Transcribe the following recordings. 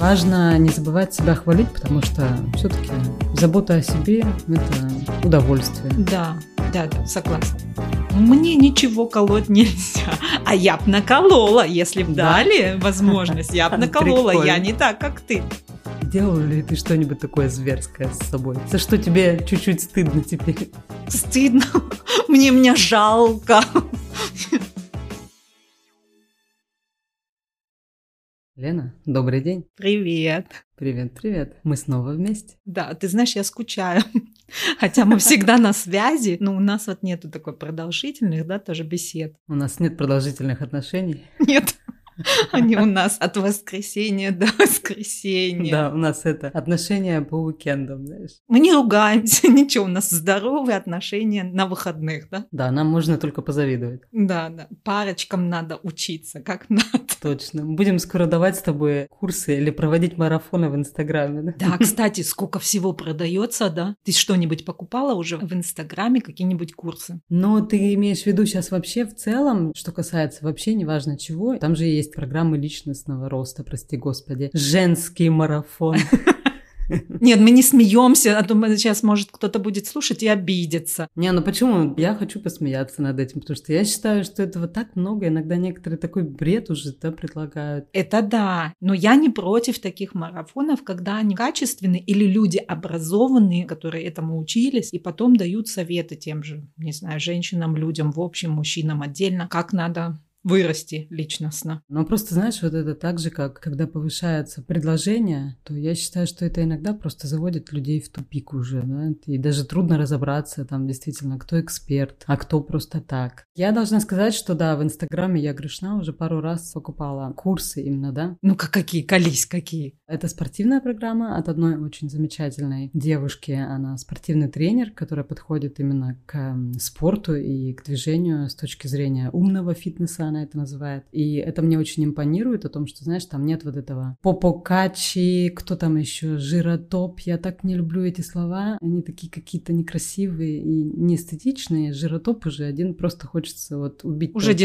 Важно не забывать себя хвалить, потому что все-таки забота о себе – это удовольствие. Да, да, да, согласна. Мне ничего колоть нельзя. А я б наколола, если б Да. дали возможность. Я б наколола. Я не так, как ты. Делал ли ты что-нибудь такое зверское с собой? За что тебе чуть-чуть стыдно теперь? Стыдно. Мне меня жалко. Лена, добрый день. Привет. Привет, привет. Мы снова вместе. Да, ты знаешь, я скучаю. Хотя мы всегда на связи, но у нас вот нету такой продолжительных, да, тоже бесед. У нас нет продолжительных отношений. Нет. Они у нас от воскресенья до воскресенья. Да, у нас это отношения по уикендам, знаешь. Мы не ругаемся, ничего, у нас здоровые отношения на выходных, да? Да, нам можно только позавидовать. Да, да. Парочкам надо учиться, как надо. Точно. Будем скоро давать с тобой курсы или проводить марафоны в Инстаграме. Да? Да, кстати, сколько всего продается, да? Ты что-нибудь покупала уже в Инстаграме, какие-нибудь курсы? Но ты имеешь в виду сейчас вообще в целом, что касается вообще неважно чего, там же есть программы личностного роста, прости господи, женский марафон. Нет, мы не смеемся, а то сейчас, может, кто-то будет слушать и обидеться. Не, ну почему? Я хочу посмеяться над этим, потому что я считаю, что этого так много, иногда некоторые такой бред уже да, предлагают. Это да, но я не против таких марафонов, когда они качественные или люди образованные, которые этому учились, и потом дают советы тем же, не знаю, женщинам, людям в общем, мужчинам отдельно, как надо вырасти личностно. Но просто, знаешь, вот это так же, как когда повышается предложение, то я считаю, что это иногда просто заводит людей в тупик уже, да, и даже трудно разобраться там действительно, кто эксперт, а кто просто так. Я должна сказать, что да, в Инстаграме я грешна, уже пару раз покупала курсы именно, да. Ну, как какие, колись, какие. Это спортивная программа от одной очень замечательной девушки. Она спортивный тренер, которая подходит именно к спорту и к движению с точки зрения умного фитнеса, она это называет. И это мне очень импонирует о том, что, знаешь, там нет вот этого попокачи, кто там еще, жиротоп. Я так не люблю эти слова. Они такие какие-то некрасивые и неэстетичные. Жиротоп уже один просто хочется вот убить. Уже того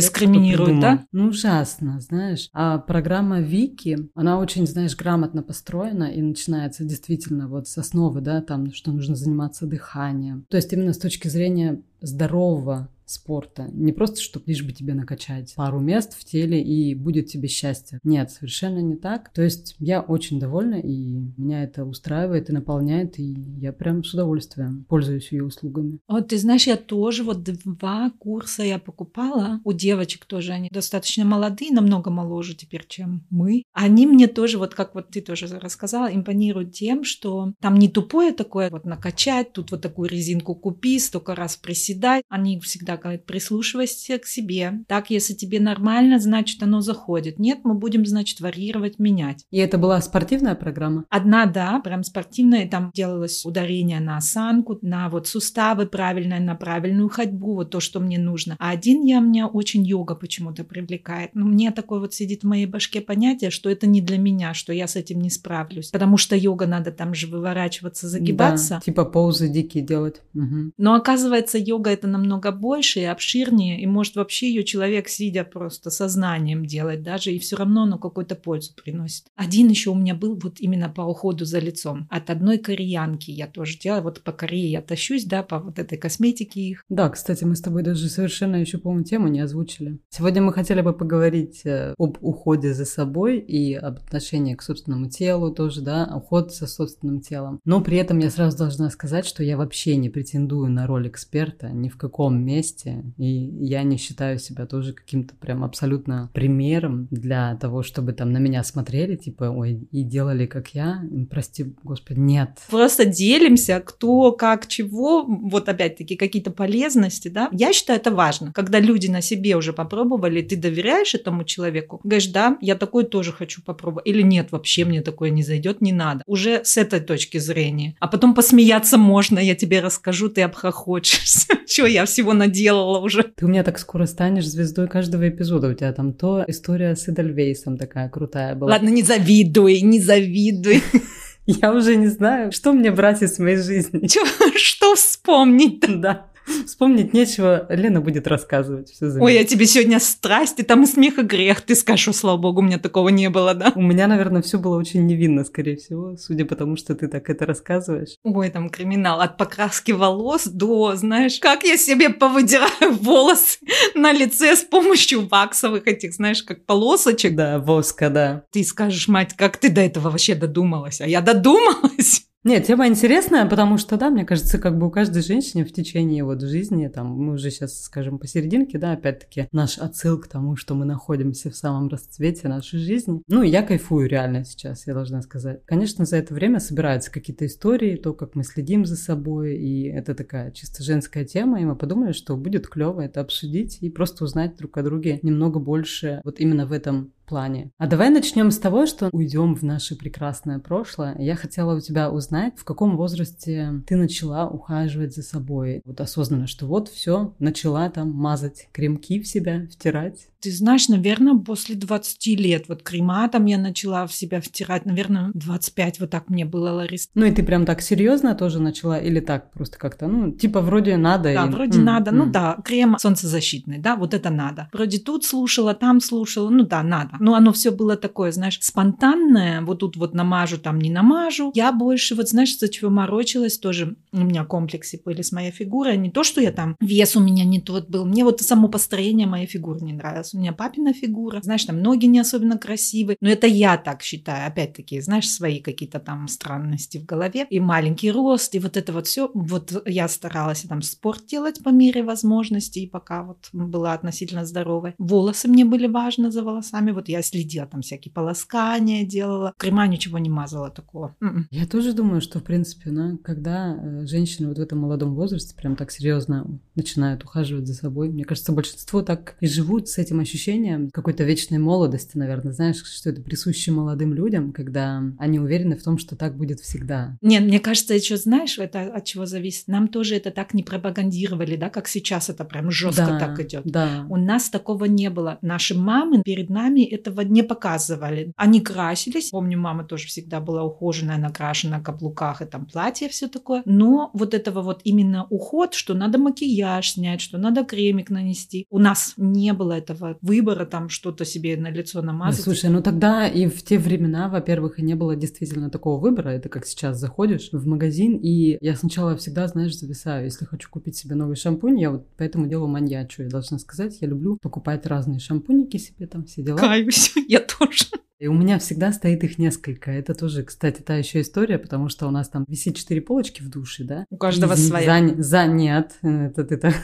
придумал. да? Ну, ужасно, знаешь. А программа Вики, она очень, знаешь, грамотно построена и начинается действительно вот с основы, да, там, что нужно заниматься дыханием. То есть именно с точки зрения здорового спорта. Не просто, чтобы лишь бы тебе накачать пару мест в теле и будет тебе счастье. Нет, совершенно не так. То есть я очень довольна, и меня это устраивает и наполняет, и я прям с удовольствием пользуюсь ее услугами. Вот ты знаешь, я тоже вот два курса я покупала у девочек тоже. Они достаточно молодые, намного моложе теперь, чем мы. Они мне тоже, вот как вот ты тоже рассказала, импонируют тем, что там не тупое такое, вот накачать, тут вот такую резинку купи, столько раз приседать. Они всегда говорят, прислушивайся к себе. Так, если тебе нормально, значит оно заходит. Нет, мы будем, значит, варьировать, менять. И это была спортивная программа? Одна, да, прям спортивная, там делалось ударение на осанку, на вот суставы правильное, на правильную ходьбу, вот то, что мне нужно. А один я, меня очень йога почему-то привлекает. Ну, мне такое вот сидит в моей башке понятие, что это не для меня, что я с этим не справлюсь. Потому что йога надо там же выворачиваться, загибаться. Да, типа паузы дикие делать. Мгм. Но оказывается, йога это намного больше и обширнее, и может вообще ее человек, сидя просто сознанием делать даже, и все равно оно какую-то пользу приносит. Один еще у меня был вот именно по уходу за лицом. От одной кореянки я тоже делала. Вот по Корее я тащусь, да, по вот этой косметике их. Да, кстати, мы с тобой даже совершенно еще, по-моему, тему не озвучили. Сегодня мы хотели бы поговорить э, об уходе за собой и об отношении к собственному телу тоже, да, уход за собственным телом. Но при этом я сразу должна сказать, что я вообще не претендую на роль эксперта ни в каком месте, и я не считаю себя тоже каким-то прям абсолютно примером для того, чтобы там на меня смотрели, типа, ой, и делали как я. Прости, господи, нет. Просто делимся, кто, как, чего, вот опять-таки какие-то полезности, да. Я считаю это важно. Когда люди на себе уже попробовали, ты доверяешь этому человеку, говоришь, да, я такой тоже хочу попробовать, или нет, вообще мне такое не зайдет, не надо. Уже с этой точки зрения. А потом посмеяться можно, я тебе расскажу, ты обхохочешься. Чего я всего наделала уже. Ты у меня так скоро станешь звездой каждого эпизода. У тебя там то история с Эдельвейсом такая крутая была. Ладно, не завидуй, не завидуй. Я уже не знаю, что мне брать из моей жизни. Чё, что вспомнить? Да. Вспомнить нечего, Лена будет рассказывать. Все Ой, я тебе сегодня страсть, и там и смех, и грех. Ты скажешь, слава богу, у меня такого не было, да? У меня, наверное, все было очень невинно, скорее всего, судя по тому, что ты так это рассказываешь. Ой, там криминал. От покраски волос до, знаешь, как я себе повыдираю волосы на лице с помощью ваксовых этих, знаешь, как полосочек. Да, воска, да. Ты скажешь, мать, как ты до этого вообще додумалась? А я додумалась. Нет, тема интересная, потому что, да, мне кажется, как бы у каждой женщины в течение вот жизни, там, мы уже сейчас, скажем, посерединке, да, опять-таки, наш отсыл к тому, что мы находимся в самом расцвете нашей жизни. Ну, я кайфую реально сейчас, я должна сказать. Конечно, за это время собираются какие-то истории, то, как мы следим за собой, и это такая чисто женская тема, и мы подумали, что будет клево это обсудить и просто узнать друг о друге немного больше вот именно в этом плане. А давай начнем с того, что уйдем в наше прекрасное прошлое. Я хотела у тебя узнать, в каком возрасте ты начала ухаживать за собой, вот осознанно, что вот все, начала там мазать кремки в себя, втирать. Ты знаешь, наверное, после 20 лет, вот крема там я начала в себя втирать, наверное, 25, вот так мне было, Ларис. Ну и ты прям так серьезно тоже начала или так просто как-то, ну, типа вроде надо? Да, и... вроде mm, надо, mm. ну да, крем солнцезащитный, да, вот это надо. Вроде тут слушала, там слушала, ну да, надо. Но оно все было такое, знаешь, спонтанное, вот тут вот намажу, там не намажу. Я больше, вот знаешь, за чего морочилась, тоже у меня комплексы были с моей фигурой, не то, что я там, вес у меня не тот был, мне вот само построение моей фигуры не нравилось у меня папина фигура, знаешь, там ноги не особенно красивые, но это я так считаю, опять-таки, знаешь, свои какие-то там странности в голове, и маленький рост, и вот это вот все, вот я старалась там спорт делать по мере возможностей, пока вот была относительно здоровой. Волосы мне были важны за волосами, вот я следила, там всякие полоскания делала, крема ничего не мазала такого. М-м. Я тоже думаю, что, в принципе, ну, когда э, женщины вот в этом молодом возрасте прям так серьезно начинают ухаживать за собой, мне кажется, большинство так и живут с этим ощущением какой-то вечной молодости, наверное, знаешь, что это присуще молодым людям, когда они уверены в том, что так будет всегда. Нет, мне кажется, еще знаешь, это от чего зависит. Нам тоже это так не пропагандировали, да, как сейчас это прям жестко да, так идет. Да. У нас такого не было. Наши мамы перед нами этого не показывали. Они красились. Помню, мама тоже всегда была ухоженная, накрашена, каблуках и там платье, все такое. Но вот этого вот именно уход, что надо макияж снять, что надо кремик нанести. У нас не было этого выбора там что-то себе на лицо намазать. Да, слушай, ну тогда и в те времена, во-первых, и не было действительно такого выбора. Это как сейчас заходишь в магазин, и я сначала всегда, знаешь, зависаю. Если хочу купить себе новый шампунь, я вот поэтому делаю маньячу. Я должна сказать, я люблю покупать разные шампуники себе там, все дела. Каюсь, я тоже. И у меня всегда стоит их несколько. Это тоже, кстати, та еще история, потому что у нас там висит четыре полочки в душе, да? У каждого своя. За, за нет, это ты так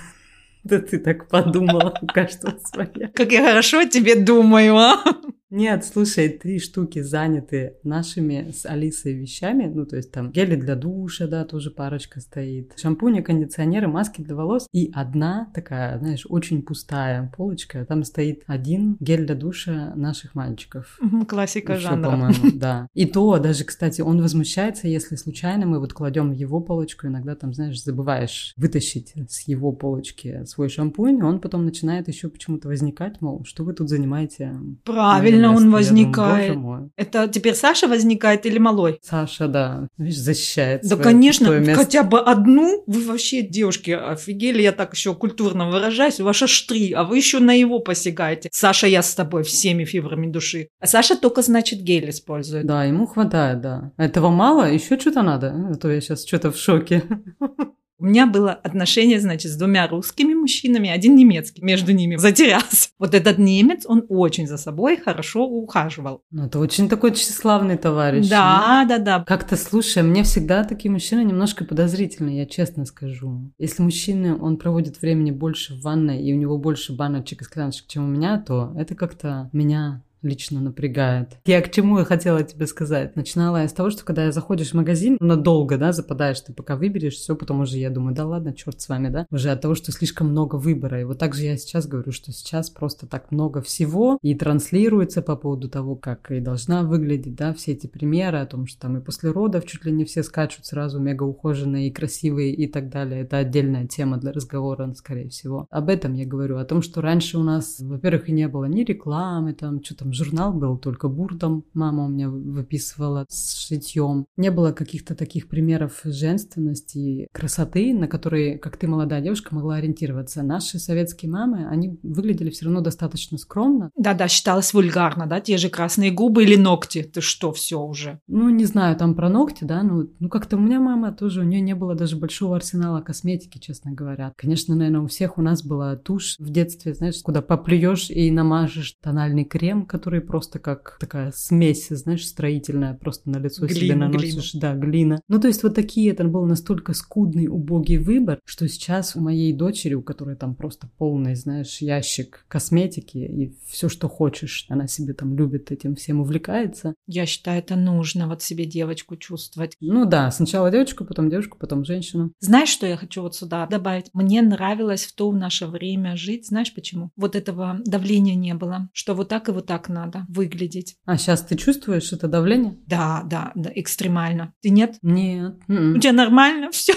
да ты так подумала, у каждого своя. Как я хорошо тебе думаю, а? Нет, слушай, три штуки заняты нашими с Алисой вещами. Ну, то есть там гели для душа, да, тоже парочка стоит. Шампуни, кондиционеры, маски для волос. И одна такая, знаешь, очень пустая полочка. Там стоит один гель для душа наших мальчиков. Классика Еще, жанра. по-моему, да. И то даже, кстати, он возмущается, если случайно мы вот кладем его полочку, иногда там, знаешь, забываешь вытащить с его полочки свой шампунь, он потом начинает еще почему-то возникать, мол, что вы тут занимаете? Правильно Правильно он возникает. Думаю, Это теперь Саша возникает или малой? Саша, да. Видишь, защищает. Да, конечно, хотя бы одну. Вы вообще, девушки, офигели, я так еще культурно выражаюсь. Ваша штри, а вы еще на его посягаете. Саша, я с тобой всеми фибрами души. А Саша только, значит, гель использует. Да, ему хватает, да. Этого мало, еще что-то надо. А то я сейчас что-то в шоке. У меня было отношение, значит, с двумя русскими мужчинами, один немецкий, между ними затерялся. Вот этот немец, он очень за собой хорошо ухаживал. Ну, это очень такой тщеславный товарищ. Да, да, да. Как-то, слушай, мне всегда такие мужчины немножко подозрительны, я честно скажу. Если мужчина, он проводит времени больше в ванной, и у него больше баночек и скляночек, чем у меня, то это как-то меня лично напрягает. Я к чему я хотела тебе сказать? Начинала я с того, что когда заходишь в магазин, надолго, да, западаешь, ты пока выберешь все, потом уже я думаю, да ладно, черт с вами, да, уже от того, что слишком много выбора. И вот так же я сейчас говорю, что сейчас просто так много всего и транслируется по поводу того, как и должна выглядеть, да, все эти примеры о том, что там и после родов чуть ли не все скачут сразу мега ухоженные и красивые и так далее. Это отдельная тема для разговора, скорее всего. Об этом я говорю, о том, что раньше у нас, во-первых, и не было ни рекламы, там, что там там журнал был только буртом, мама у меня выписывала с шитьем. Не было каких-то таких примеров женственности, красоты, на которые, как ты, молодая девушка, могла ориентироваться. Наши советские мамы, они выглядели все равно достаточно скромно. Да-да, считалось вульгарно, да, те же красные губы или ногти. Ты что, все уже? Ну, не знаю, там про ногти, да, ну, ну как-то у меня мама тоже, у нее не было даже большого арсенала косметики, честно говоря. Конечно, наверное, у всех у нас была тушь в детстве, знаешь, куда поплюешь и намажешь тональный крем, который просто как такая смесь, знаешь, строительная, просто на лицо глина, себе наносишь. Глина. Да, глина. Ну, то есть вот такие, это был настолько скудный, убогий выбор, что сейчас у моей дочери, у которой там просто полный, знаешь, ящик косметики и все, что хочешь, она себе там любит этим всем увлекается. Я считаю, это нужно вот себе девочку чувствовать. Ну да, сначала девочку, потом девушку, потом женщину. Знаешь, что я хочу вот сюда добавить? Мне нравилось в то в наше время жить. Знаешь почему? Вот этого давления не было, что вот так и вот так надо выглядеть. А сейчас ты чувствуешь это давление? Да, да, да, экстремально. Ты нет? Нет. У тебя нормально все?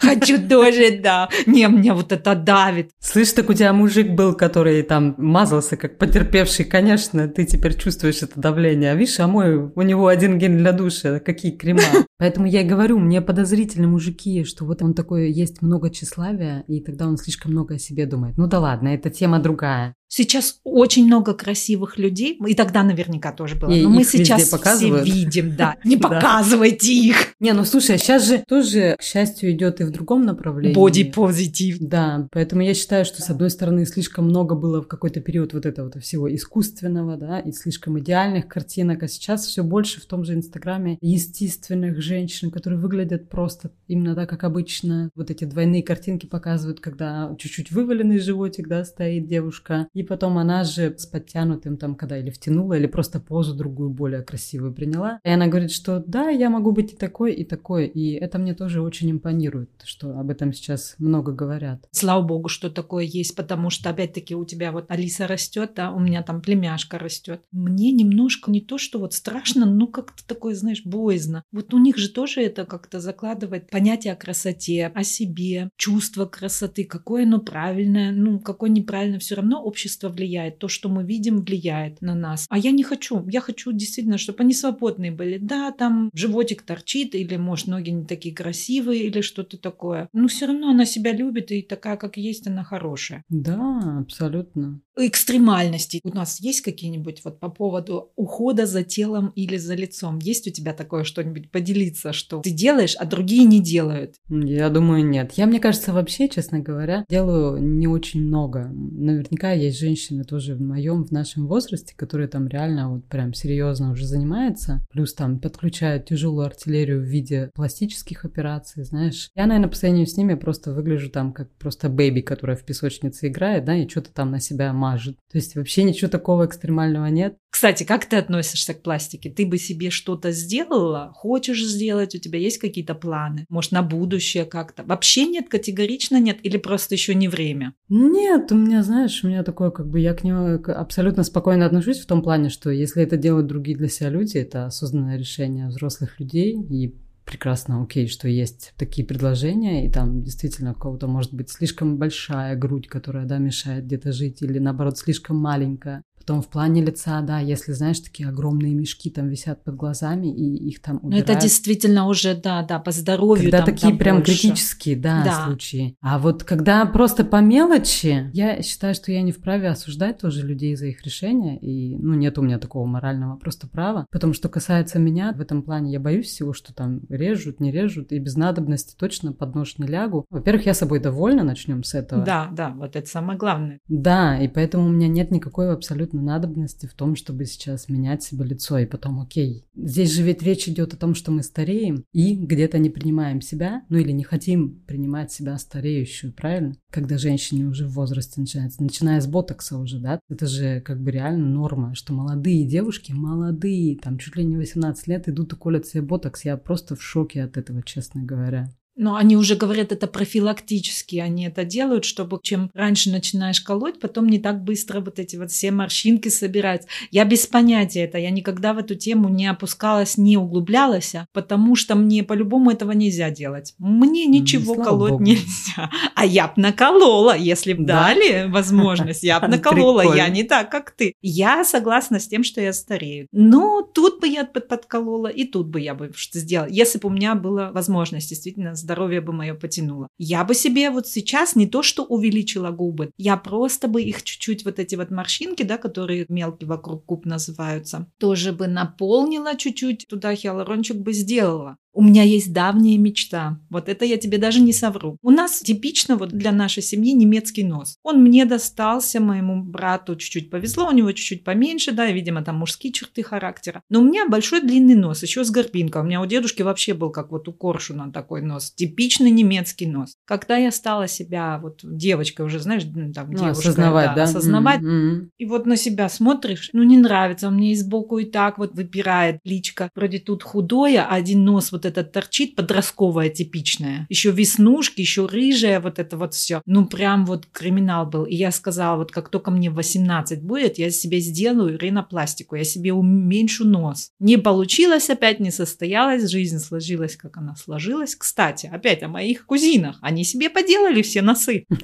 Хочу тоже, да. Не, мне вот это давит. Слышь, так у тебя мужик был, который там мазался как потерпевший, конечно, ты теперь чувствуешь это давление. А видишь, а мой, у него один гель для душа, какие крема. Поэтому я и говорю, мне подозрительны мужики, что вот он такой, есть много тщеславия, и тогда он слишком много о себе думает. Ну да ладно, это тема другая. Сейчас очень много красивых людей, и тогда наверняка тоже было. И но мы сейчас все видим, да. Не показывайте их. Не, ну слушай, а сейчас же тоже, к счастью, идет и в другом направлении. Боди позитив. Да, поэтому я считаю, что с одной стороны слишком много было в какой-то период вот этого всего искусственного, да, и слишком идеальных картинок, а сейчас все больше в том же Инстаграме естественных женщин, которые выглядят просто именно так, как обычно. Вот эти двойные картинки показывают, когда чуть-чуть вываленный животик, да, стоит девушка, и потом она же с подтянутым там, когда или втянула, или просто позу другую, более красивую приняла. И она говорит, что да, я могу быть и такой, и такой. И это мне тоже очень импонирует, что об этом сейчас много говорят. Слава богу, что такое есть, потому что, опять-таки, у тебя вот Алиса растет, да, у меня там племяшка растет. Мне немножко не то, что вот страшно, но как-то такое, знаешь, боязно. Вот у них же тоже это как-то закладывает понятие о красоте, о себе, чувство красоты, какое оно правильное, ну, какое неправильное, все равно общество общество влияет, то, что мы видим, влияет на нас. А я не хочу. Я хочу действительно, чтобы они свободные были. Да, там животик торчит, или, может, ноги не такие красивые, или что-то такое. Но все равно она себя любит, и такая, как есть, она хорошая. Да, абсолютно. Экстремальности. У нас есть какие-нибудь вот по поводу ухода за телом или за лицом? Есть у тебя такое что-нибудь поделиться, что ты делаешь, а другие не делают? Я думаю, нет. Я, мне кажется, вообще, честно говоря, делаю не очень много. Наверняка есть женщины тоже в моем, в нашем возрасте, которые там реально вот прям серьезно уже занимаются, плюс там подключают тяжелую артиллерию в виде пластических операций, знаешь. Я, наверное, по сравнению с ними просто выгляжу там как просто бэби, которая в песочнице играет, да, и что-то там на себя мажет. То есть вообще ничего такого экстремального нет. Кстати, как ты относишься к пластике? Ты бы себе что-то сделала? Хочешь сделать? У тебя есть какие-то планы? Может, на будущее как-то? Вообще нет, категорично нет? Или просто еще не время? Нет, у меня, знаешь, у меня такое, как бы я к нему абсолютно спокойно отношусь в том плане, что если это делают другие для себя люди, это осознанное решение взрослых людей, и прекрасно окей, что есть такие предложения, и там действительно у кого-то может быть слишком большая грудь, которая, да, мешает где-то жить, или наоборот слишком маленькая. Потом в плане лица, да, если, знаешь, такие огромные мешки там висят под глазами, и их там убирают. Ну, это действительно уже, да, да, по здоровью Когда там, такие там прям больше. критические, да, да, случаи. А вот когда просто по мелочи, я считаю, что я не вправе осуждать тоже людей за их решения, и, ну, нет у меня такого морального просто права. Потому что касается меня, в этом плане я боюсь всего, что там режут, не режут, и без надобности точно под нож не лягу. Во-первых, я собой довольна, начнем с этого. Да, да, вот это самое главное. Да, и поэтому у меня нет никакой абсолютно надобности в том, чтобы сейчас менять себе лицо. И потом, окей, здесь же ведь речь идет о том, что мы стареем и где-то не принимаем себя, ну или не хотим принимать себя стареющую, правильно? Когда женщине уже в возрасте начинается, начиная с ботокса уже, да? Это же как бы реально норма, что молодые девушки, молодые, там чуть ли не 18 лет идут и колят себе ботокс. Я просто в шоке от этого, честно говоря. Но они уже говорят, это профилактически, они это делают, чтобы чем раньше начинаешь колоть, потом не так быстро вот эти вот все морщинки собирать. Я без понятия это, я никогда в эту тему не опускалась, не углублялась, потому что мне по-любому этого нельзя делать. Мне ничего Слава колоть Богу. нельзя. А я б наколола, если б Да? дали возможность, я б наколола. Я не так, как ты. Я согласна с тем, что я старею. Но тут бы я под- подколола, и тут бы я бы что сделала. Если бы у меня была возможность, действительно, здоровье бы мое потянуло. Я бы себе вот сейчас не то, что увеличила губы, я просто бы их чуть-чуть, вот эти вот морщинки, да, которые мелкие вокруг губ называются, тоже бы наполнила чуть-чуть, туда хиалурончик бы сделала. У меня есть давняя мечта. Вот это я тебе даже не совру. У нас типично вот для нашей семьи немецкий нос. Он мне достался, моему брату чуть-чуть повезло, у него чуть-чуть поменьше, да, видимо, там мужские черты характера. Но у меня большой длинный нос, еще с горбинкой. У меня у дедушки вообще был как вот у коршуна такой нос. Типичный немецкий нос. Когда я стала себя вот девочкой уже, знаешь, ну, там, Ну, девушкой, осознавать, да? осознавать, М-м. и вот на себя смотришь, ну не нравится, меня и сбоку и так вот выпирает личка. Вроде тут худое, а один нос вот этот торчит, подростковая типичная. Еще веснушки, еще рыжая, вот это вот все. Ну прям вот криминал был. И я сказала, вот как только мне 18 будет, я себе сделаю ринопластику, я себе уменьшу нос. Не получилось опять, не состоялось, жизнь сложилась, как она сложилась. Кстати, опять о моих кузинах. Они себе поделали все носы.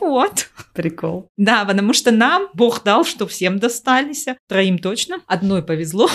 Вот. Прикол. Да, потому что нам Бог дал, что всем достались. Троим точно. Одной повезло.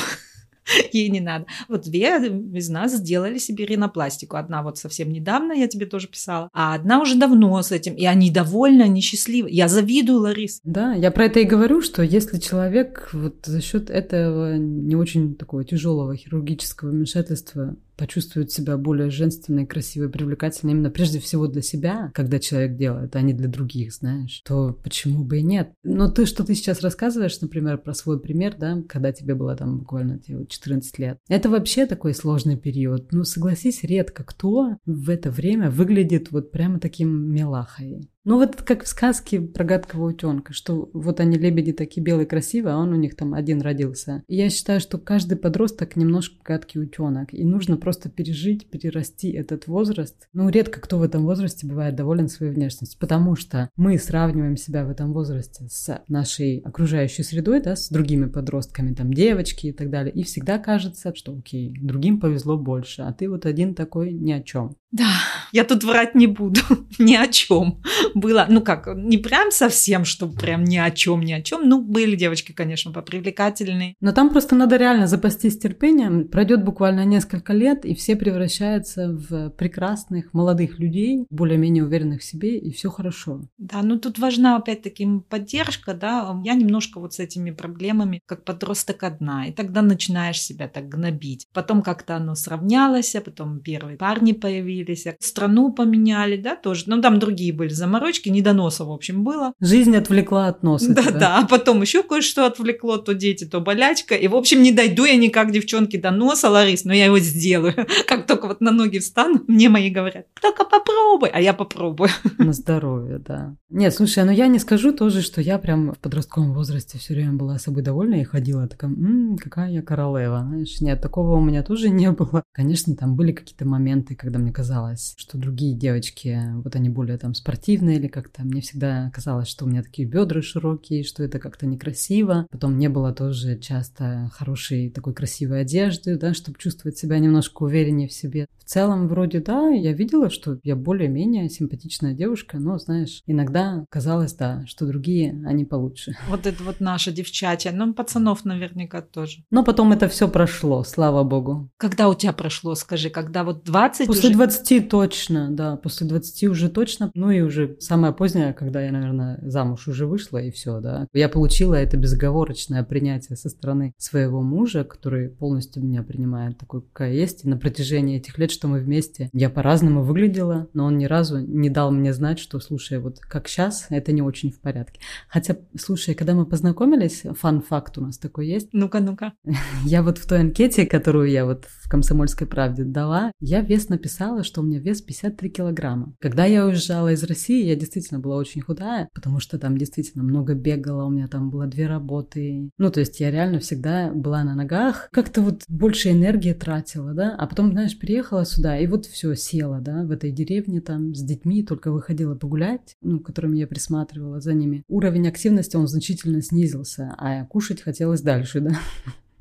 Ей не надо. Вот две из нас сделали себе ринопластику. Одна вот совсем недавно, я тебе тоже писала, а одна уже давно с этим. И они довольны, они счастливы. Я завидую, Ларис. Да, я про это и говорю, что если человек вот за счет этого не очень такого тяжелого хирургического вмешательства почувствует себя более женственной, красивой, привлекательной именно прежде всего для себя, когда человек делает, а не для других, знаешь, то почему бы и нет? Но ты, что ты сейчас рассказываешь, например, про свой пример, да, когда тебе было там буквально тебе вот 14 лет, это вообще такой сложный период. Ну, согласись, редко кто в это время выглядит вот прямо таким милахой. Ну вот как в сказке про гадкого утенка, что вот они лебеди такие белые красивые, а он у них там один родился. Я считаю, что каждый подросток немножко гадкий утенок, и нужно просто пережить, перерасти этот возраст. Ну редко кто в этом возрасте бывает доволен своей внешностью, потому что мы сравниваем себя в этом возрасте с нашей окружающей средой, да, с другими подростками, там девочки и так далее, и всегда кажется, что окей, другим повезло больше, а ты вот один такой ни о чем. Да, я тут врать не буду. Ни о чем. Было, ну как, не прям совсем, что прям ни о чем, ни о чем. Ну, были девочки, конечно, попривлекательные. Но там просто надо реально запастись терпением. Пройдет буквально несколько лет, и все превращаются в прекрасных молодых людей, более-менее уверенных в себе, и все хорошо. Да, ну тут важна опять-таки поддержка, да. Я немножко вот с этими проблемами, как подросток одна. И тогда начинаешь себя так гнобить. Потом как-то оно сравнялось, а потом первые парни появились, а страну поменяли, да, тоже. Ну там другие были заморочки, недоноса, в общем, было. Жизнь отвлекла от носа. тебя. Да-да, а потом еще кое-что отвлекло, то дети, то болячка. И, в общем, не дойду я никак, девчонки, до носа, Ларис, но я его сделаю. Как только вот на ноги встану, мне мои говорят, только попробуй, а я попробую. На здоровье, да. Нет, слушай, ну я не скажу тоже, что я прям в подростковом возрасте все время была собой довольна и ходила такая, «М, какая я королева, знаешь. Нет, такого у меня тоже не было. Конечно, там были какие-то моменты, когда мне казалось, что другие девочки, вот они более там спортивные или как-то, мне всегда казалось, что у меня такие бедра широкие, что это как-то некрасиво. Потом не было тоже часто хорошей такой красивой одежды, да, чтобы чувствовать себя немножко увереннее в себе. В целом, вроде, да, я видела, что я более-менее симпатичная девушка, но, знаешь, иногда казалось, да, что другие, они получше. Вот это вот наша девчачья. Ну, пацанов наверняка тоже. Но потом это все прошло, слава богу. Когда у тебя прошло, скажи, когда вот 20 После уже... 20 точно, да, после 20 уже точно. Ну и уже самое позднее, когда я, наверное, замуж уже вышла и все, да. Я получила это безоговорочное принятие со стороны своего мужа, который полностью меня принимает такой, какая есть. И на протяжении этих лет, что мы вместе, я по-разному выглядела, но он ни разу не дал мне знать, что, слушай, вот как сейчас, это не очень в порядке. Хотя, слушай, когда мы познакомились, фан-факт у нас такой есть, Ну-ка, ну-ка. я вот в той анкете, которую я вот в «Комсомольской правде» дала, я вес написала, что у меня вес 53 килограмма. Когда я уезжала из России, я действительно была очень худая, потому что там действительно много бегала, у меня там было две работы. Ну, то есть я реально всегда была на ногах, как-то вот больше энергии тратила, да, а потом, знаешь, приехала сюда, и вот все, села, да, в этой деревне там с детьми, только выходила погулять, ну, которыми я присматривала за ними. Уровень активности, он значительно снизился, а кушать хотелось дальше, да.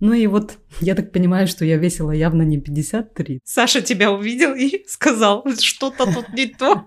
Ну и вот я так понимаю, что я весила явно не 53. Саша тебя увидел и сказал, что-то тут не то.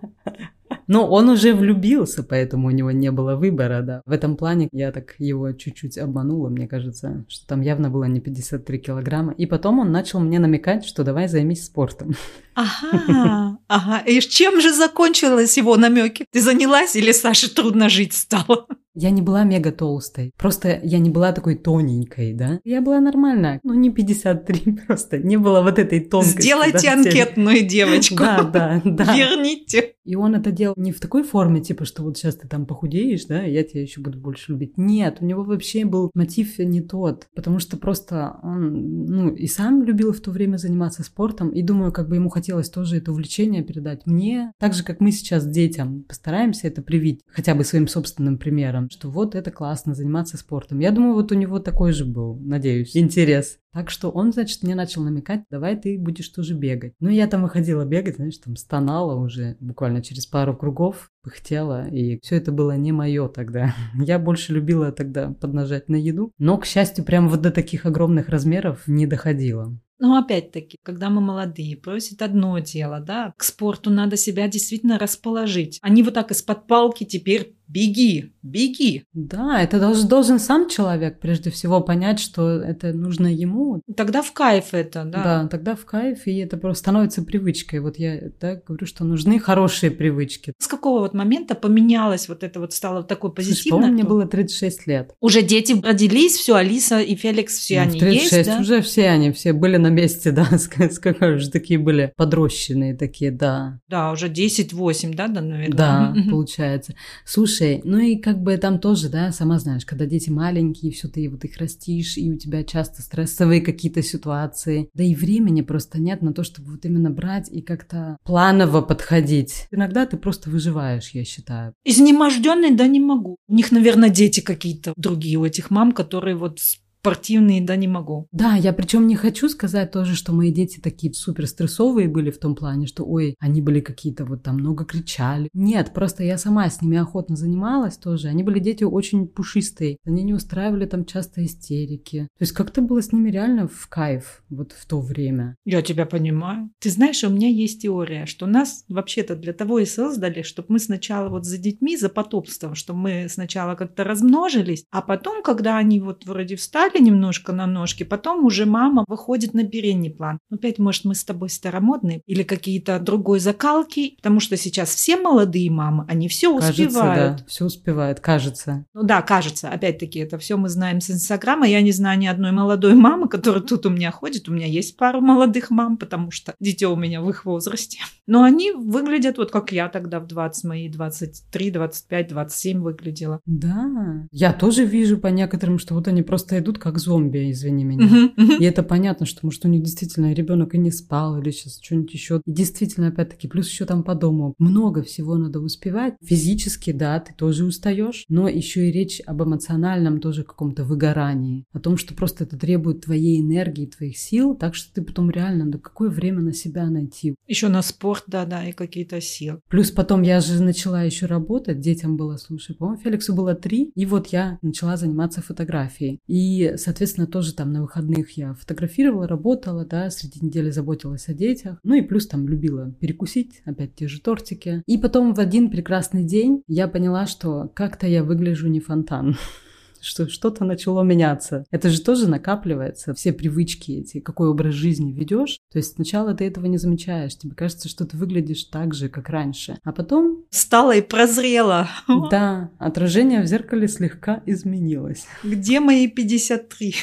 Но он уже влюбился, поэтому у него не было выбора, да. В этом плане я так его чуть-чуть обманула, мне кажется, что там явно было не 53 килограмма. И потом он начал мне намекать, что давай займись спортом. Ага, ага. И чем же закончилось его намеки? Ты занялась или Саше трудно жить стало? Я не была мега толстой. Просто я не была такой тоненькой, да? Я была нормальная. Ну, не 53 просто. Не было вот этой тонкости. Сделайте да, анкетную девочку. Да, да, да. Верните. И он это делал не в такой форме, типа, что вот сейчас ты там похудеешь, да, я тебя еще буду больше любить. Нет, у него вообще был мотив не тот. Потому что просто он, ну, и сам любил в то время заниматься спортом. И думаю, как бы ему хотелось тоже это увлечение передать мне. Так же, как мы сейчас детям постараемся это привить хотя бы своим собственным примером что вот это классно, заниматься спортом. Я думаю, вот у него такой же был, надеюсь, интерес. Так что он, значит, мне начал намекать, давай ты будешь тоже бегать. Ну, я там выходила бегать, знаешь, там стонала уже буквально через пару кругов, пыхтела, и все это было не мое тогда. Я больше любила тогда поднажать на еду, но, к счастью, прям вот до таких огромных размеров не доходило. Но опять-таки, когда мы молодые, просит одно дело, да, к спорту надо себя действительно расположить. Они вот так из-под палки теперь беги, беги. Да, это должен, должен сам человек прежде всего понять, что это нужно ему. Тогда в кайф это, да. Да, тогда в кайф, и это просто становится привычкой. Вот я так говорю, что нужны хорошие привычки. С какого вот момента поменялось вот это вот стало такой позитивно? Слушай, мне было 36 лет. Уже дети родились, все, Алиса и Феликс, все ну, они 36 есть, да? уже все они, все были на месте, да, как же такие были подрощенные такие, да. Да, уже 10-8, да, да, наверное? Да, получается. Слушай, Слушай, ну и как бы там тоже, да, сама знаешь, когда дети маленькие, все ты вот их растишь, и у тебя часто стрессовые какие-то ситуации, да и времени просто нет на то, чтобы вот именно брать и как-то планово подходить. Иногда ты просто выживаешь, я считаю. Изнеможденный, да, не могу. У них, наверное, дети какие-то другие у этих мам, которые вот спортивные, да, не могу. Да, я причем не хочу сказать тоже, что мои дети такие супер стрессовые были в том плане, что, ой, они были какие-то вот там много кричали. Нет, просто я сама с ними охотно занималась тоже. Они были дети очень пушистые. Они не устраивали там часто истерики. То есть как-то было с ними реально в кайф вот в то время. Я тебя понимаю. Ты знаешь, у меня есть теория, что нас вообще-то для того и создали, чтобы мы сначала вот за детьми, за потомством, чтобы мы сначала как-то размножились, а потом, когда они вот вроде встали, встали немножко на ножки, потом уже мама выходит на передний план. Опять, может, мы с тобой старомодные или какие-то другой закалки, потому что сейчас все молодые мамы, они все успевают. Кажется, да, все успевают, кажется. Ну да, кажется. Опять-таки, это все мы знаем с Инстаграма. Я не знаю ни одной молодой мамы, которая тут у меня ходит. У меня есть пару молодых мам, потому что дитё у меня в их возрасте. Но они выглядят вот как я тогда в 20 мои 23, 25, 27 выглядела. Да, я тоже вижу по некоторым, что вот они просто идут как зомби, извини меня. И это понятно, что, может, у них действительно ребенок и не спал, или сейчас что-нибудь еще. И действительно, опять-таки, плюс еще там по дому много всего надо успевать. Физически, да, ты тоже устаешь, но еще и речь об эмоциональном тоже каком-то выгорании. О том, что просто это требует твоей энергии, твоих сил, так что ты потом реально, да какое время на себя найти? Еще на спорт, да-да, и какие-то силы. Плюс потом я же начала еще работать, детям было, слушай, по-моему, Феликсу было три, и вот я начала заниматься фотографией. И соответственно, тоже там на выходных я фотографировала, работала, да, среди недели заботилась о детях. Ну и плюс там любила перекусить, опять те же тортики. И потом в один прекрасный день я поняла, что как-то я выгляжу не фонтан что что-то начало меняться. Это же тоже накапливается, все привычки эти, какой образ жизни ведешь. То есть сначала ты этого не замечаешь, тебе кажется, что ты выглядишь так же, как раньше. А потом... Стала и прозрела. Да, отражение в зеркале слегка изменилось. Где мои 53?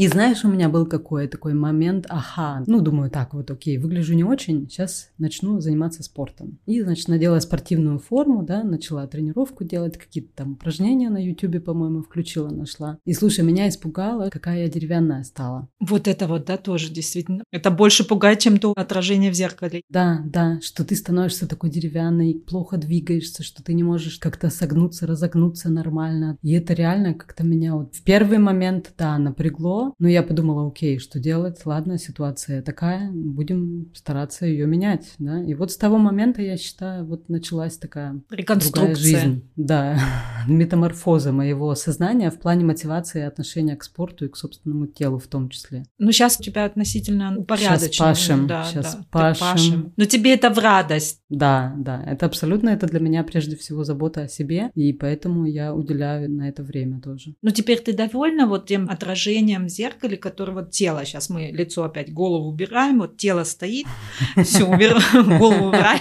И знаешь, у меня был какой такой момент, ага, ну, думаю, так, вот, окей, выгляжу не очень, сейчас начну заниматься спортом. И, значит, надела спортивную форму, да, начала тренировку делать, какие-то там упражнения на ютюбе, по-моему, включила, нашла. И, слушай, меня испугало, какая я деревянная стала. Вот это вот, да, тоже действительно. Это больше пугает, чем то отражение в зеркале. Да, да, что ты становишься такой деревянной, плохо двигаешься, что ты не можешь как-то согнуться, разогнуться нормально. И это реально как-то меня вот в первый момент, да, напрягло, но я подумала, окей, что делать? Ладно, ситуация такая, будем стараться ее менять, да. И вот с того момента, я считаю, вот началась такая другая жизнь. Да, метаморфоза моего сознания в плане мотивации и отношения к спорту и к собственному телу в том числе. Ну, сейчас у тебя относительно упорядочено. Сейчас пашем, да, сейчас да, пашем. пашем. Но тебе это в радость. Да, да, это абсолютно, это для меня прежде всего забота о себе, и поэтому я уделяю на это время тоже. Ну, теперь ты довольна вот тем отражением в зеркале, которое вот тело, сейчас мы лицо опять, голову убираем, вот тело стоит, все, убираем, голову убираем,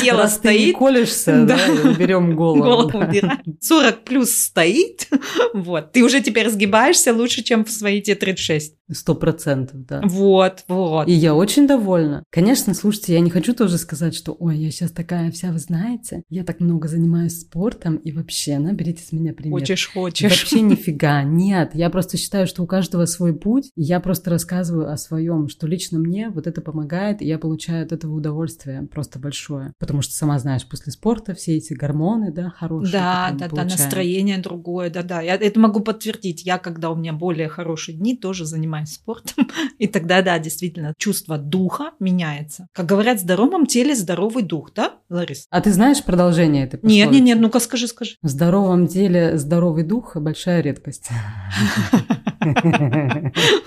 тело Раз стоит. ты не колешься, да, да берем голову. Голову да. убираем. 40 плюс стоит, вот. Ты уже теперь сгибаешься лучше, чем в свои те 36. Сто процентов, да. Вот, вот. И я очень довольна. Конечно, слушайте, я не хочу тоже сказать, что, ой, я сейчас такая вся, вы знаете, я так много занимаюсь спортом, и вообще, наберите с меня пример. Хочешь, хочешь. Вообще нифига, нет. Я просто считаю, что у каждого свой путь, и я просто рассказываю о своем, что лично мне вот это помогает, и я получаю от этого удовольствие просто большое. Потому что, сама знаешь, после спорта все эти гормоны, да, хорошие. Да, да, да, настроение другое, да, да. Я это могу подтвердить. Я, когда у меня более хорошие дни, тоже занимаюсь спортом, и тогда, да, действительно, чувство духа меняется. Как говорят, в здоровом теле здоровый дух, да, Ларис? А ты знаешь продолжение этой пословицы? Нет, нет, нет, ну-ка скажи, скажи. В здоровом теле здоровый дух – большая редкость.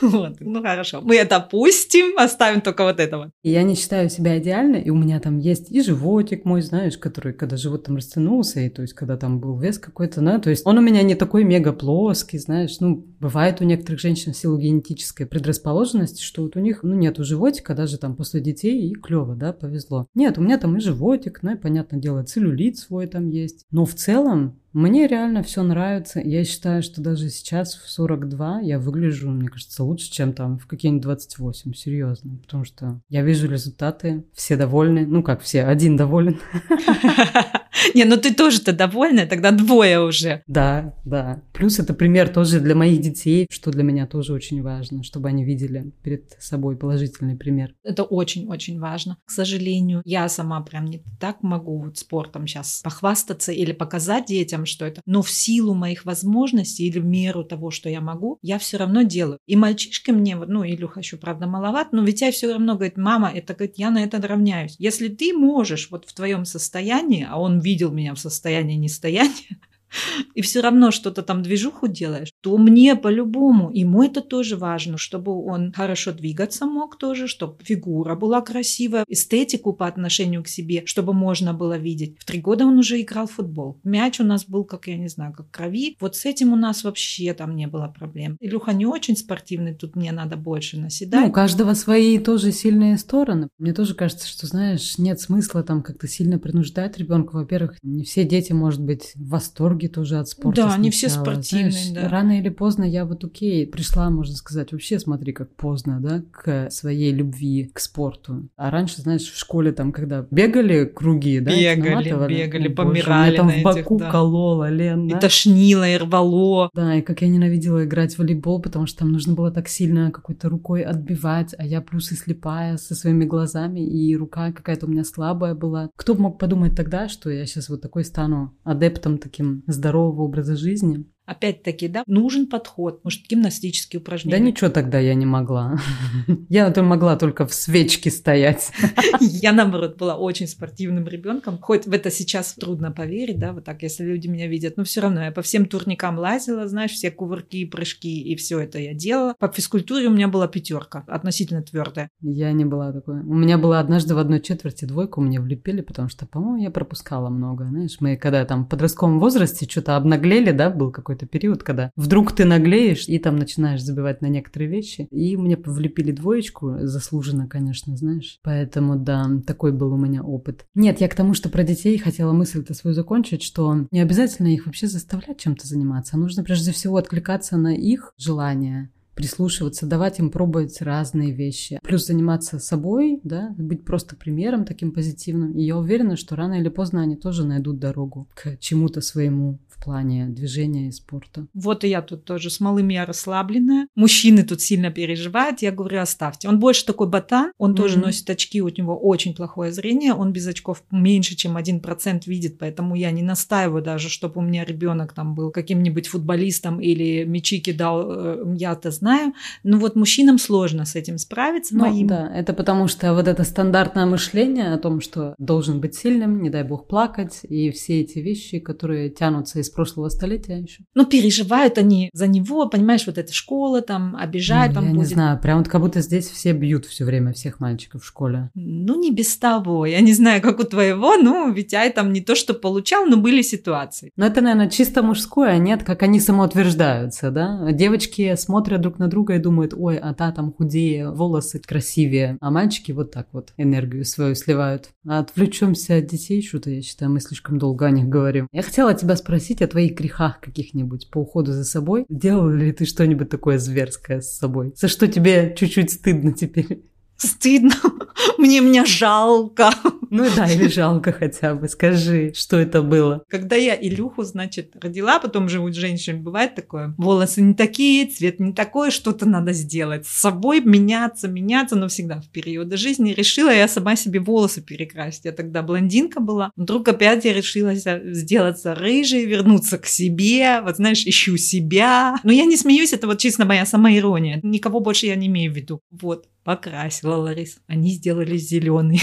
Вот, ну хорошо. Мы это опустим, оставим только вот этого. Я не считаю себя идеальной, и у меня там есть и животик мой, знаешь, который, когда живот там растянулся, и то есть, когда там был вес какой-то, да, то есть он у меня не такой мега плоский, знаешь, ну, бывает у некоторых женщин в силу генетической предрасположенности, что вот у них, ну, нету животика даже там после детей, и клево, да, повезло. Нет, у меня там и животик, ну, и, понятное дело, целлюлит свой там есть. Но в целом мне реально все нравится. Я считаю, что даже сейчас в 42 я выгляжу, мне кажется, лучше, чем там в какие-нибудь 28, серьезно. Потому что я вижу результаты, все довольны. Ну как все, один доволен. Не, ну ты тоже-то довольна, тогда двое уже. Да, да. Плюс это пример тоже для моих детей, что для меня тоже очень важно, чтобы они видели перед собой положительный пример. Это очень-очень важно. К сожалению, я сама прям не так могу вот спортом сейчас похвастаться или показать детям, что это. Но в силу моих возможностей или в меру того, что я могу, я все равно делаю. И мальчишка мне, ну, Илюха еще, правда, маловат, но ведь я все равно говорит, мама, это, говорит, я на это равняюсь. Если ты можешь вот в твоем состоянии, а он видел меня в состоянии нестояния, и все равно что-то там движуху делаешь, то мне по-любому, ему это тоже важно, чтобы он хорошо двигаться мог тоже, чтобы фигура была красивая, эстетику по отношению к себе, чтобы можно было видеть. В три года он уже играл в футбол. Мяч у нас был, как я не знаю, как крови. Вот с этим у нас вообще там не было проблем. Илюха не очень спортивный, тут мне надо больше наседать. Ну, у каждого свои тоже сильные стороны. Мне тоже кажется, что, знаешь, нет смысла там как-то сильно принуждать ребенка. Во-первых, не все дети, может быть, в восторге тоже от спорта. Да, сначала. они все спортивные, Знаешь, да. Рано или поздно я вот окей, пришла, можно сказать, вообще смотри, как поздно, да, к своей любви к спорту. А раньше, знаешь, в школе там, когда бегали круги, да, бегали, бегали, О, помирали там на в боку этих, да. кололо, Лен, да? И тошнило, и рвало. Да, и как я ненавидела играть в волейбол, потому что там нужно было так сильно какой-то рукой отбивать, а я плюс и слепая со своими глазами, и рука какая-то у меня слабая была. Кто мог подумать тогда, что я сейчас вот такой стану адептом таким здорового образа жизни. Опять-таки, да, нужен подход, может, гимнастические упражнения. Да ничего тогда я не могла. Я то могла только в свечке стоять. Я, наоборот, была очень спортивным ребенком. Хоть в это сейчас трудно поверить, да, вот так, если люди меня видят, но все равно я по всем турникам лазила, знаешь, все кувырки, прыжки, и все это я делала. По физкультуре у меня была пятерка, относительно твердая. Я не была такой. У меня была однажды в одной четверти двойку мне влепили, потому что, по-моему, я пропускала много, знаешь. Мы когда там в подростковом возрасте что-то обнаглели, да, был какой-то какой-то период, когда вдруг ты наглеешь и там начинаешь забивать на некоторые вещи. И мне влепили двоечку, заслуженно, конечно, знаешь. Поэтому, да, такой был у меня опыт. Нет, я к тому, что про детей хотела мысль-то свою закончить, что не обязательно их вообще заставлять чем-то заниматься. Нужно прежде всего откликаться на их желания прислушиваться, давать им пробовать разные вещи. Плюс заниматься собой, да, быть просто примером таким позитивным. И я уверена, что рано или поздно они тоже найдут дорогу к чему-то своему в плане движения и спорта. Вот и я тут тоже с малым я расслабленная. Мужчины тут сильно переживают. Я говорю, оставьте. Он больше такой ботан. Он mm-hmm. тоже носит очки. У него очень плохое зрение. Он без очков меньше, чем один процент видит. Поэтому я не настаиваю даже, чтобы у меня ребенок там был каким-нибудь футболистом или мячи кидал. Э, я это знаю. Но вот мужчинам сложно с этим справиться. Ну, моим. Да, это потому что вот это стандартное мышление о том, что должен быть сильным, не дай бог плакать, и все эти вещи, которые тянутся из прошлого столетия еще. Ну, переживают они за него, понимаешь, вот эта школа там обижает. Ну, я будет... не знаю, прям вот как будто здесь все бьют все время всех мальчиков в школе. Ну, не без того. Я не знаю, как у твоего, ну, Витяй там не то, что получал, но были ситуации. Но это, наверное, чисто мужское, а нет, как они самоутверждаются, да? Девочки смотрят друг на друга и думают, ой, а та там худее, волосы красивее, а мальчики вот так вот энергию свою сливают. А отвлечемся от детей, что-то я считаю, мы слишком долго о них говорим. Я хотела тебя спросить о твоих грехах каких-нибудь по уходу за собой. Делал ли ты что-нибудь такое зверское с собой? За что тебе чуть-чуть стыдно теперь? Стыдно. Мне меня жалко. Ну да, или жалко хотя бы. Скажи, что это было? Когда я Илюху, значит, родила, потом живут женщины, бывает такое. Волосы не такие, цвет не такой, что-то надо сделать. С собой меняться, меняться, но всегда в периоды жизни. Решила я сама себе волосы перекрасить. Я тогда блондинка была. Вдруг опять я решила сделаться рыжей, вернуться к себе. Вот знаешь, ищу себя. Но я не смеюсь, это вот честно моя самоирония. Никого больше я не имею в виду. Вот, покрасила Ларис. Они сделали зеленые.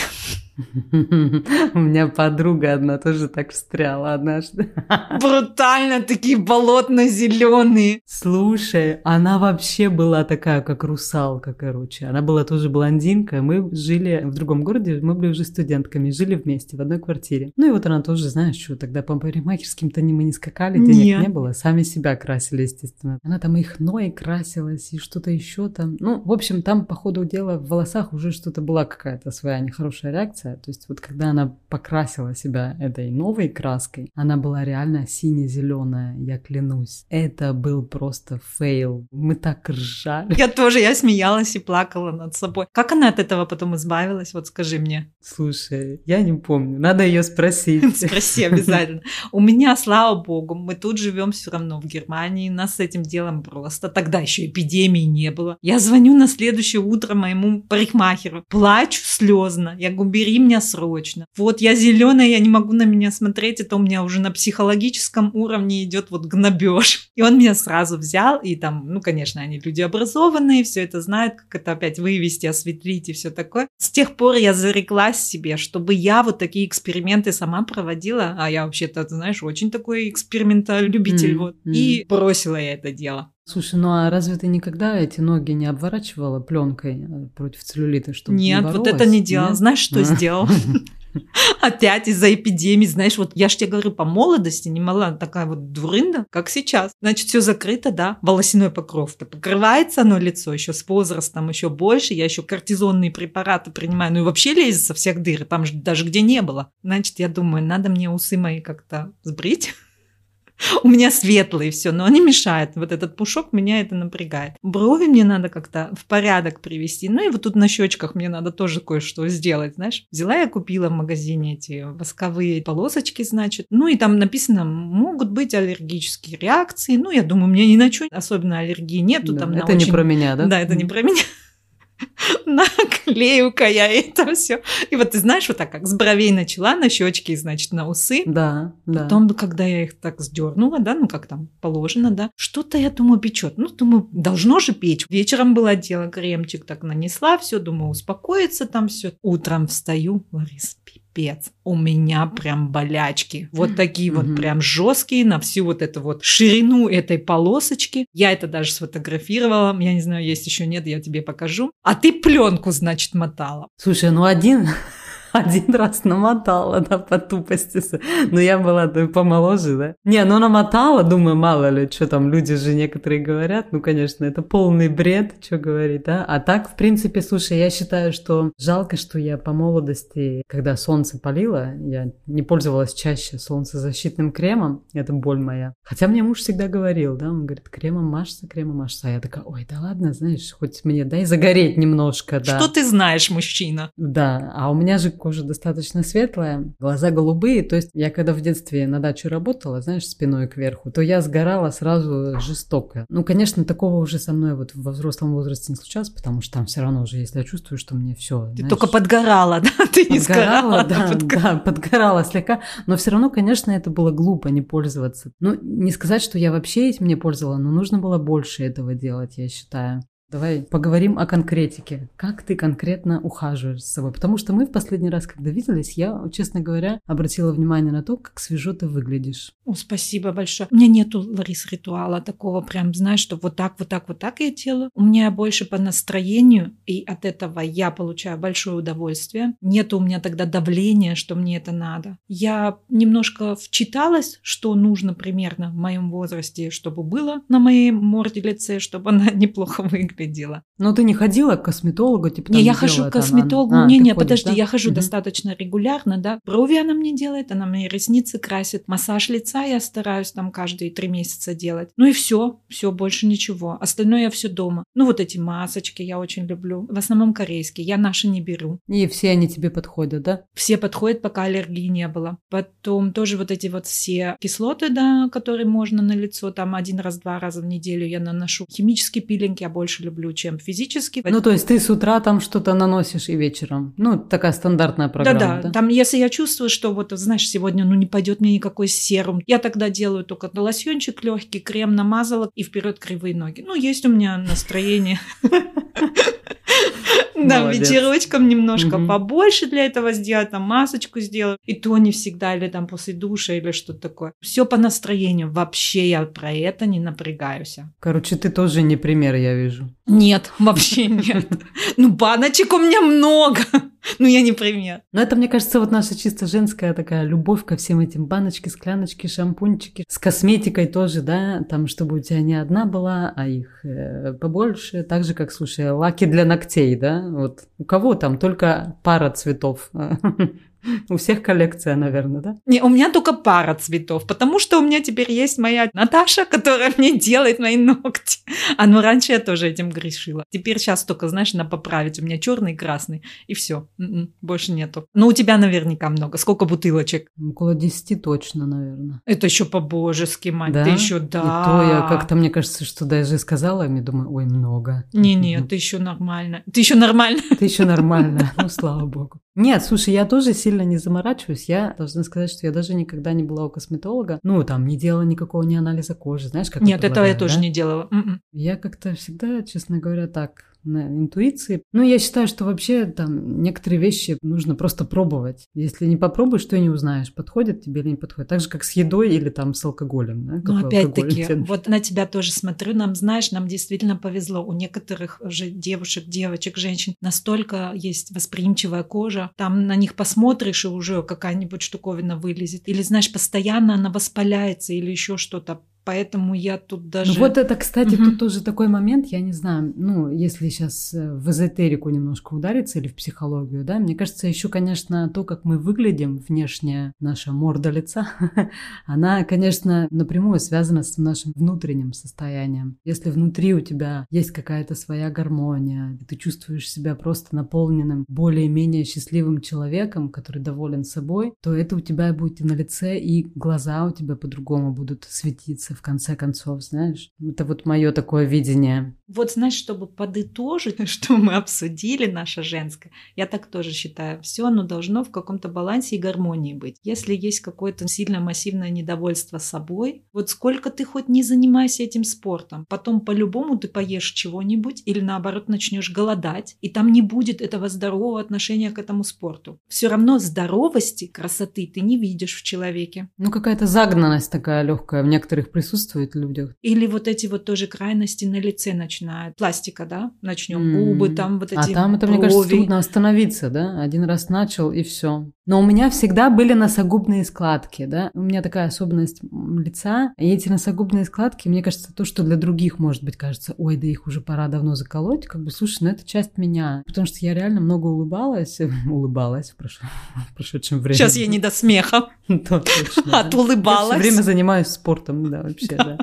У меня подруга одна тоже так встряла однажды. Брутально, такие болотно-зеленые. Слушай, она вообще была такая, как русалка, короче. Она была тоже блондинка. Мы жили в другом городе, мы были уже студентками, жили вместе в одной квартире. Ну и вот она тоже, знаешь, что тогда по парикмахерским-то мы не скакали, денег Нет. не было, сами себя красили, естественно. Она там и хной красилась, и что-то еще там. Ну, в общем, там, по ходу дела, в волосах уже что-то была какая-то своя нехорошая реакция реакция. То есть вот когда она покрасила себя этой новой краской, она была реально сине-зеленая, я клянусь. Это был просто fail. Мы так ржали. Я тоже, я смеялась и плакала над собой. Как она от этого потом избавилась? Вот скажи мне. Слушай, я не помню. Надо ее спросить. Спроси обязательно. У меня, слава богу, мы тут живем все равно в Германии. Нас с этим делом просто. Тогда еще эпидемии не было. Я звоню на следующее утро моему парикмахеру. Плачу слезно. Я говорю, бери меня срочно. Вот я зеленая, я не могу на меня смотреть, это у меня уже на психологическом уровне идет вот гнобеж. И он меня сразу взял, и там, ну, конечно, они люди образованные, все это знают, как это опять вывести, осветлить и все такое. С тех пор я зареклась себе, чтобы я вот такие эксперименты сама проводила, а я вообще-то, знаешь, очень такой эксперименталюбитель, mm-hmm. вот, и бросила я это дело. Слушай, ну а разве ты никогда эти ноги не обворачивала пленкой э, против целлюлита, чтобы Нет, не вот это не делал. Знаешь, что сделал? Опять из-за эпидемии, знаешь, вот я ж тебе говорю, по молодости не могла такая вот дурында, как сейчас. Значит, все закрыто, да, волосяной покров-то покрывается оно лицо еще с возрастом еще больше, я еще кортизонные препараты принимаю, ну и вообще лезет со всех дыр, там же даже где не было. Значит, я думаю, надо мне усы мои как-то сбрить, у меня светлые все, но они мешают. Вот этот пушок меня это напрягает. Брови мне надо как-то в порядок привести. Ну и вот тут на щечках мне надо тоже кое-что сделать, знаешь. Взяла я купила в магазине эти восковые полосочки, значит. Ну и там написано, могут быть аллергические реакции. Ну, я думаю, у меня ни на что особенно аллергии нету. Да, там это не очень... про меня, да? Да, это не про меня. Наклею-ка я это все. И вот ты знаешь, вот так как с бровей начала, на щечки, значит, на усы. Да, да. Потом, когда я их так сдернула, да, ну как там положено, да, что-то я думаю печет. Ну, думаю, должно же печь. Вечером было дело, кремчик так нанесла, все, думаю, успокоится там все. Утром встаю, Ларис, пипец. У меня прям болячки. Вот такие вот прям жесткие на всю вот эту вот ширину этой полосочки. Я это даже сфотографировала. Я не знаю, есть еще нет, я тебе покажу. А ты пленку, значит, мотала. Слушай, ну один один раз намотала, да, по тупости. Ну, я была да, помоложе, да. Не, ну намотала, думаю, мало ли, что там люди же некоторые говорят. Ну, конечно, это полный бред, что говорить, да. А так, в принципе, слушай, я считаю, что жалко, что я по молодости, когда солнце палило, я не пользовалась чаще солнцезащитным кремом. Это боль моя. Хотя мне муж всегда говорил, да, он говорит, кремом машься, кремом машься. А я такая, ой, да ладно, знаешь, хоть мне дай загореть немножко, да. Что ты знаешь, мужчина? Да, а у меня же кожа достаточно светлая, глаза голубые, то есть я когда в детстве на даче работала, знаешь, спиной кверху, то я сгорала сразу жестоко. Ну, конечно, такого уже со мной вот во взрослом возрасте не случалось, потому что там все равно уже, если я чувствую, что мне все. Ты знаешь, только подгорала, да? Ты не сгорала, да, подгорала. да, подгорала слегка, но все равно, конечно, это было глупо не пользоваться. Ну, не сказать, что я вообще этим не пользовала, но нужно было больше этого делать, я считаю. Давай поговорим о конкретике. Как ты конкретно ухаживаешь за собой? Потому что мы в последний раз, когда виделись, я, честно говоря, обратила внимание на то, как свежо ты выглядишь. О, спасибо большое. У меня нету, Ларис, ритуала такого прям, знаешь, что вот так, вот так, вот так я делаю. У меня больше по настроению, и от этого я получаю большое удовольствие. Нет у меня тогда давления, что мне это надо. Я немножко вчиталась, что нужно примерно в моем возрасте, чтобы было на моей морде лице, чтобы она неплохо выглядела выглядела. Но ты не ходила к косметологу, типа Не, я хожу к косметологу. Она... Не, а, не, подожди, да? я хожу угу. достаточно регулярно, да. Брови она мне делает, она мне ресницы красит. Массаж лица я стараюсь там каждые три месяца делать. Ну и все, все, больше ничего. Остальное я все дома. Ну вот эти масочки я очень люблю. В основном корейские, я наши не беру. И все они тебе подходят, да? Все подходят, пока аллергии не было. Потом тоже вот эти вот все кислоты, да, которые можно на лицо, там один раз, два раза в неделю я наношу. Химический пилинг я больше люблю, чем физически. Ну, то есть ты с утра там что-то наносишь и вечером. Ну, такая стандартная программа. Да-да. Да? Там, если я чувствую, что вот, знаешь, сегодня ну не пойдет мне никакой серум, я тогда делаю только лосьончик легкий, крем намазала и вперед кривые ноги. Ну, есть у меня настроение. Да, вечерочком немножко угу. побольше для этого сделать, там масочку сделать. И то не всегда, или там после душа, или что-то такое. Все по настроению. Вообще я про это не напрягаюсь. Короче, ты тоже не пример, я вижу. Нет, вообще нет. Ну, баночек у меня много. Ну, я не пример. Но это, мне кажется, вот наша чисто женская такая любовь ко всем этим баночки, скляночки, шампунчики. С косметикой тоже, да, там, чтобы у тебя не одна была, а их э, побольше. Так же, как, слушай, лаки для ногтей, да? Вот у кого там только пара цветов. У всех коллекция, наверное, да? Не, у меня только пара цветов, потому что у меня теперь есть моя Наташа, которая мне делает мои ногти. А ну раньше я тоже этим грешила. Теперь сейчас только, знаешь, на поправить. У меня черный и красный, и все. М-м, больше нету. Но у тебя наверняка много. Сколько бутылочек? Около десяти точно, наверное. Это еще по-божески, мать. Да? Ты еще, да. И то я как-то, мне кажется, что даже сказала, я думаю, ой, много. Не-не, ты еще нормально. Ты еще нормально. Ты еще нормально. Ну, слава богу. Нет, слушай, я тоже сильно не заморачиваюсь. Я должна сказать, что я даже никогда не была у косметолога. Ну, там, не делала никакого ни анализа кожи, знаешь, как Нет, этого я тоже да? не делала. М-м. Я как-то всегда, честно говоря, так на интуиции. Ну, я считаю, что вообще там некоторые вещи нужно просто пробовать. Если не попробуешь, то и не узнаешь, подходит тебе или не подходит. Так же, как с едой или там с алкоголем. Да? Ну, опять-таки, вот на тебя тоже смотрю. Нам, знаешь, нам действительно повезло. У некоторых же девушек, девочек, женщин настолько есть восприимчивая кожа. Там на них посмотришь, и уже какая-нибудь штуковина вылезет. Или, знаешь, постоянно она воспаляется или еще что-то поэтому я тут ну, даже... Ну вот это, кстати, угу. тут тоже такой момент, я не знаю, ну, если сейчас э, в эзотерику немножко удариться или в психологию, да, мне кажется, еще, конечно, то, как мы выглядим, внешняя наша морда лица, она, конечно, напрямую связана с нашим внутренним состоянием. Если внутри у тебя есть какая-то своя гармония, ты чувствуешь себя просто наполненным, более-менее счастливым человеком, который доволен собой, то это у тебя будет и на лице, и глаза у тебя по-другому будут светиться в конце концов, знаешь. Это вот мое такое видение. Вот, знаешь, чтобы подытожить, что мы обсудили, наше женское, я так тоже считаю, все оно должно в каком-то балансе и гармонии быть. Если есть какое-то сильно массивное недовольство собой, вот сколько ты хоть не занимайся этим спортом, потом по-любому ты поешь чего-нибудь или наоборот начнешь голодать, и там не будет этого здорового отношения к этому спорту. Все равно здоровости, красоты ты не видишь в человеке. Ну, какая-то загнанность такая легкая в некоторых присутствиях присутствует в людях. Или вот эти вот тоже крайности на лице начинают. Пластика, да? Начнем губы, там вот эти А там это, брови. мне кажется, трудно остановиться, да? Один раз начал, и все. Но у меня всегда были носогубные складки, да? У меня такая особенность лица. И эти носогубные складки, мне кажется, то, что для других, может быть, кажется, ой, да их уже пора давно заколоть, как бы, слушай, ну это часть меня. Потому что я реально много улыбалась, улыбалась в прош- в прошедшем времени. Сейчас я не до смеха. Да, точно, да. Отулыбалась. Я все время занимаюсь спортом, да, вообще, да.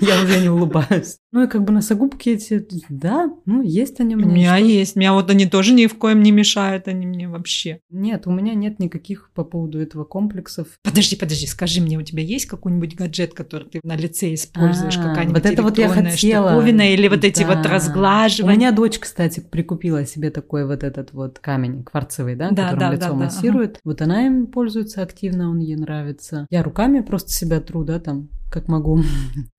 Я уже не улыбаюсь. Ну и как бы носогубки эти, да, ну есть они у У меня. меня Что- есть. Меня вот они тоже ни в коем не мешают, они мне вообще. Нет, у меня нет никаких по поводу этого комплексов. Подожди, подожди, скажи мне, у тебя есть какой-нибудь гаджет, который ты на лице используешь, А, какая-нибудь вот это вот я хотела. штуковина, или вот эти вот Да. У разглаживания? меня дочь, кстати, прикупила себе такой вот этот вот камень кварцевый, да, Да, которым да, лицо да, да, массирует. Вот она им пользуется активно, он ей нравится. Я руками просто себя тру, да, там, как могу.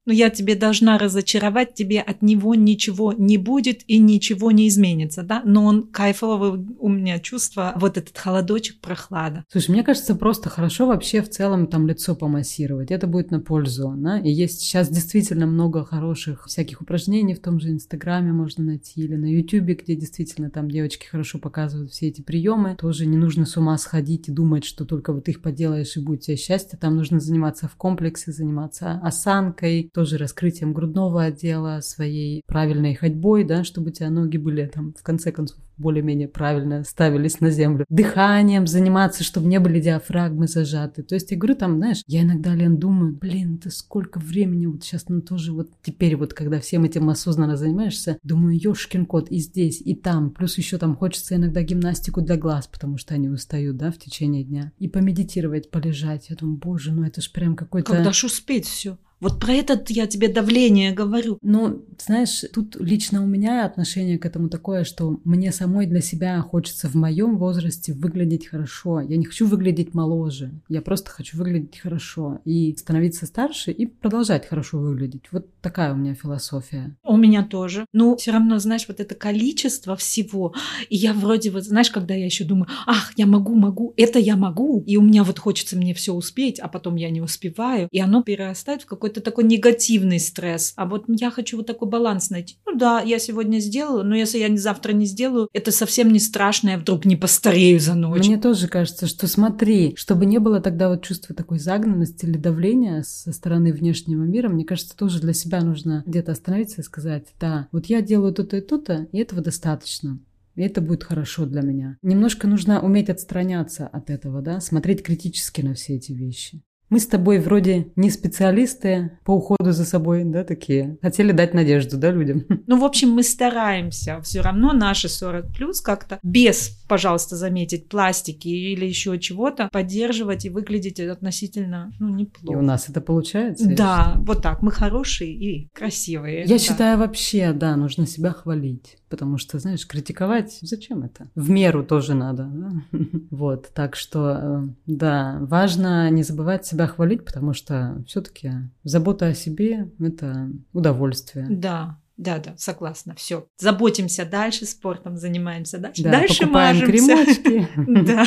Но я тебе должна разочаровать, тебе от него ничего не будет и ничего не изменится, да? Но он кайфовый, у меня чувство, вот этот холодочек, прохлада. Слушай, мне кажется, просто хорошо вообще в целом там лицо помассировать. Это будет на пользу, да? И есть сейчас действительно много хороших всяких упражнений в том же Инстаграме можно найти или на Ютубе, где действительно там девочки хорошо показывают все эти приемы. Тоже не нужно с ума сходить и думать, что только вот их поделаешь и будет тебе счастье. Там нужно заниматься в комплексе, заниматься осанкой, тоже раскрытием грудного отдела, своей правильной ходьбой, да, чтобы у тебя ноги были там в конце концов более-менее правильно ставились на землю. Дыханием заниматься, чтобы не были диафрагмы зажаты. То есть я говорю, там, знаешь, я иногда, Лен, думаю, блин, это сколько времени вот сейчас, ну тоже вот теперь вот, когда всем этим осознанно занимаешься, думаю, ёшкин кот и здесь, и там. Плюс еще там хочется иногда гимнастику для глаз, потому что они устают, да, в течение дня. И помедитировать, полежать. Я думаю, боже, ну это ж прям какой-то... Когда ж успеть все? Вот про это я тебе давление говорю. Ну, знаешь, тут лично у меня отношение к этому такое, что мне самой для себя хочется в моем возрасте выглядеть хорошо. Я не хочу выглядеть моложе. Я просто хочу выглядеть хорошо и становиться старше и продолжать хорошо выглядеть. Вот такая у меня философия. У меня тоже. Ну, все равно, знаешь, вот это количество всего. И я вроде вот, знаешь, когда я еще думаю, ах, я могу, могу, это я могу. И у меня вот хочется мне все успеть, а потом я не успеваю. И оно перерастает в какой-то такой негативный стресс. А вот я хочу вот такой баланс найти. Ну да, я сегодня сделаю, но если я завтра не сделаю, это совсем не страшно, я вдруг не постарею за ночь. Мне тоже кажется, что смотри, чтобы не было тогда вот чувства такой загнанности или давления со стороны внешнего мира, мне кажется, тоже для себя нужно где-то остановиться и сказать, да, вот я делаю то-то и то-то, и этого достаточно. И это будет хорошо для меня. Немножко нужно уметь отстраняться от этого, да, смотреть критически на все эти вещи. Мы с тобой вроде не специалисты по уходу за собой, да, такие. Хотели дать надежду, да, людям. Ну, в общем, мы стараемся все равно наши 40 плюс как-то без, пожалуйста, заметить пластики или еще чего-то поддерживать и выглядеть относительно, ну, И у неплохо. нас это получается. Да, вот так. Мы хорошие и красивые. Я Да. считаю, вообще, да, нужно себя хвалить. Потому что, знаешь, критиковать, зачем это? В меру тоже надо. да? Вот, так что, э, да, важно не забывать себя хвалить, потому что все-таки забота о себе – это удовольствие. Да, да, да, согласна. Все. Заботимся дальше, спортом занимаемся дальше. Да, дальше покупаем мажемся. кремочки. Да,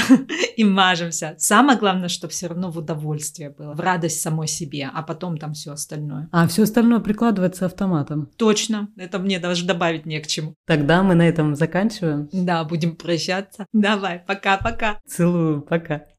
и мажемся. Самое главное, чтобы все равно в удовольствие было, в радость самой себе, а потом там все остальное. А все остальное прикладывается автоматом. Точно, это мне даже добавить не к чему. Тогда мы на этом заканчиваем. Да, будем прощаться. Давай, пока-пока. Целую, пока.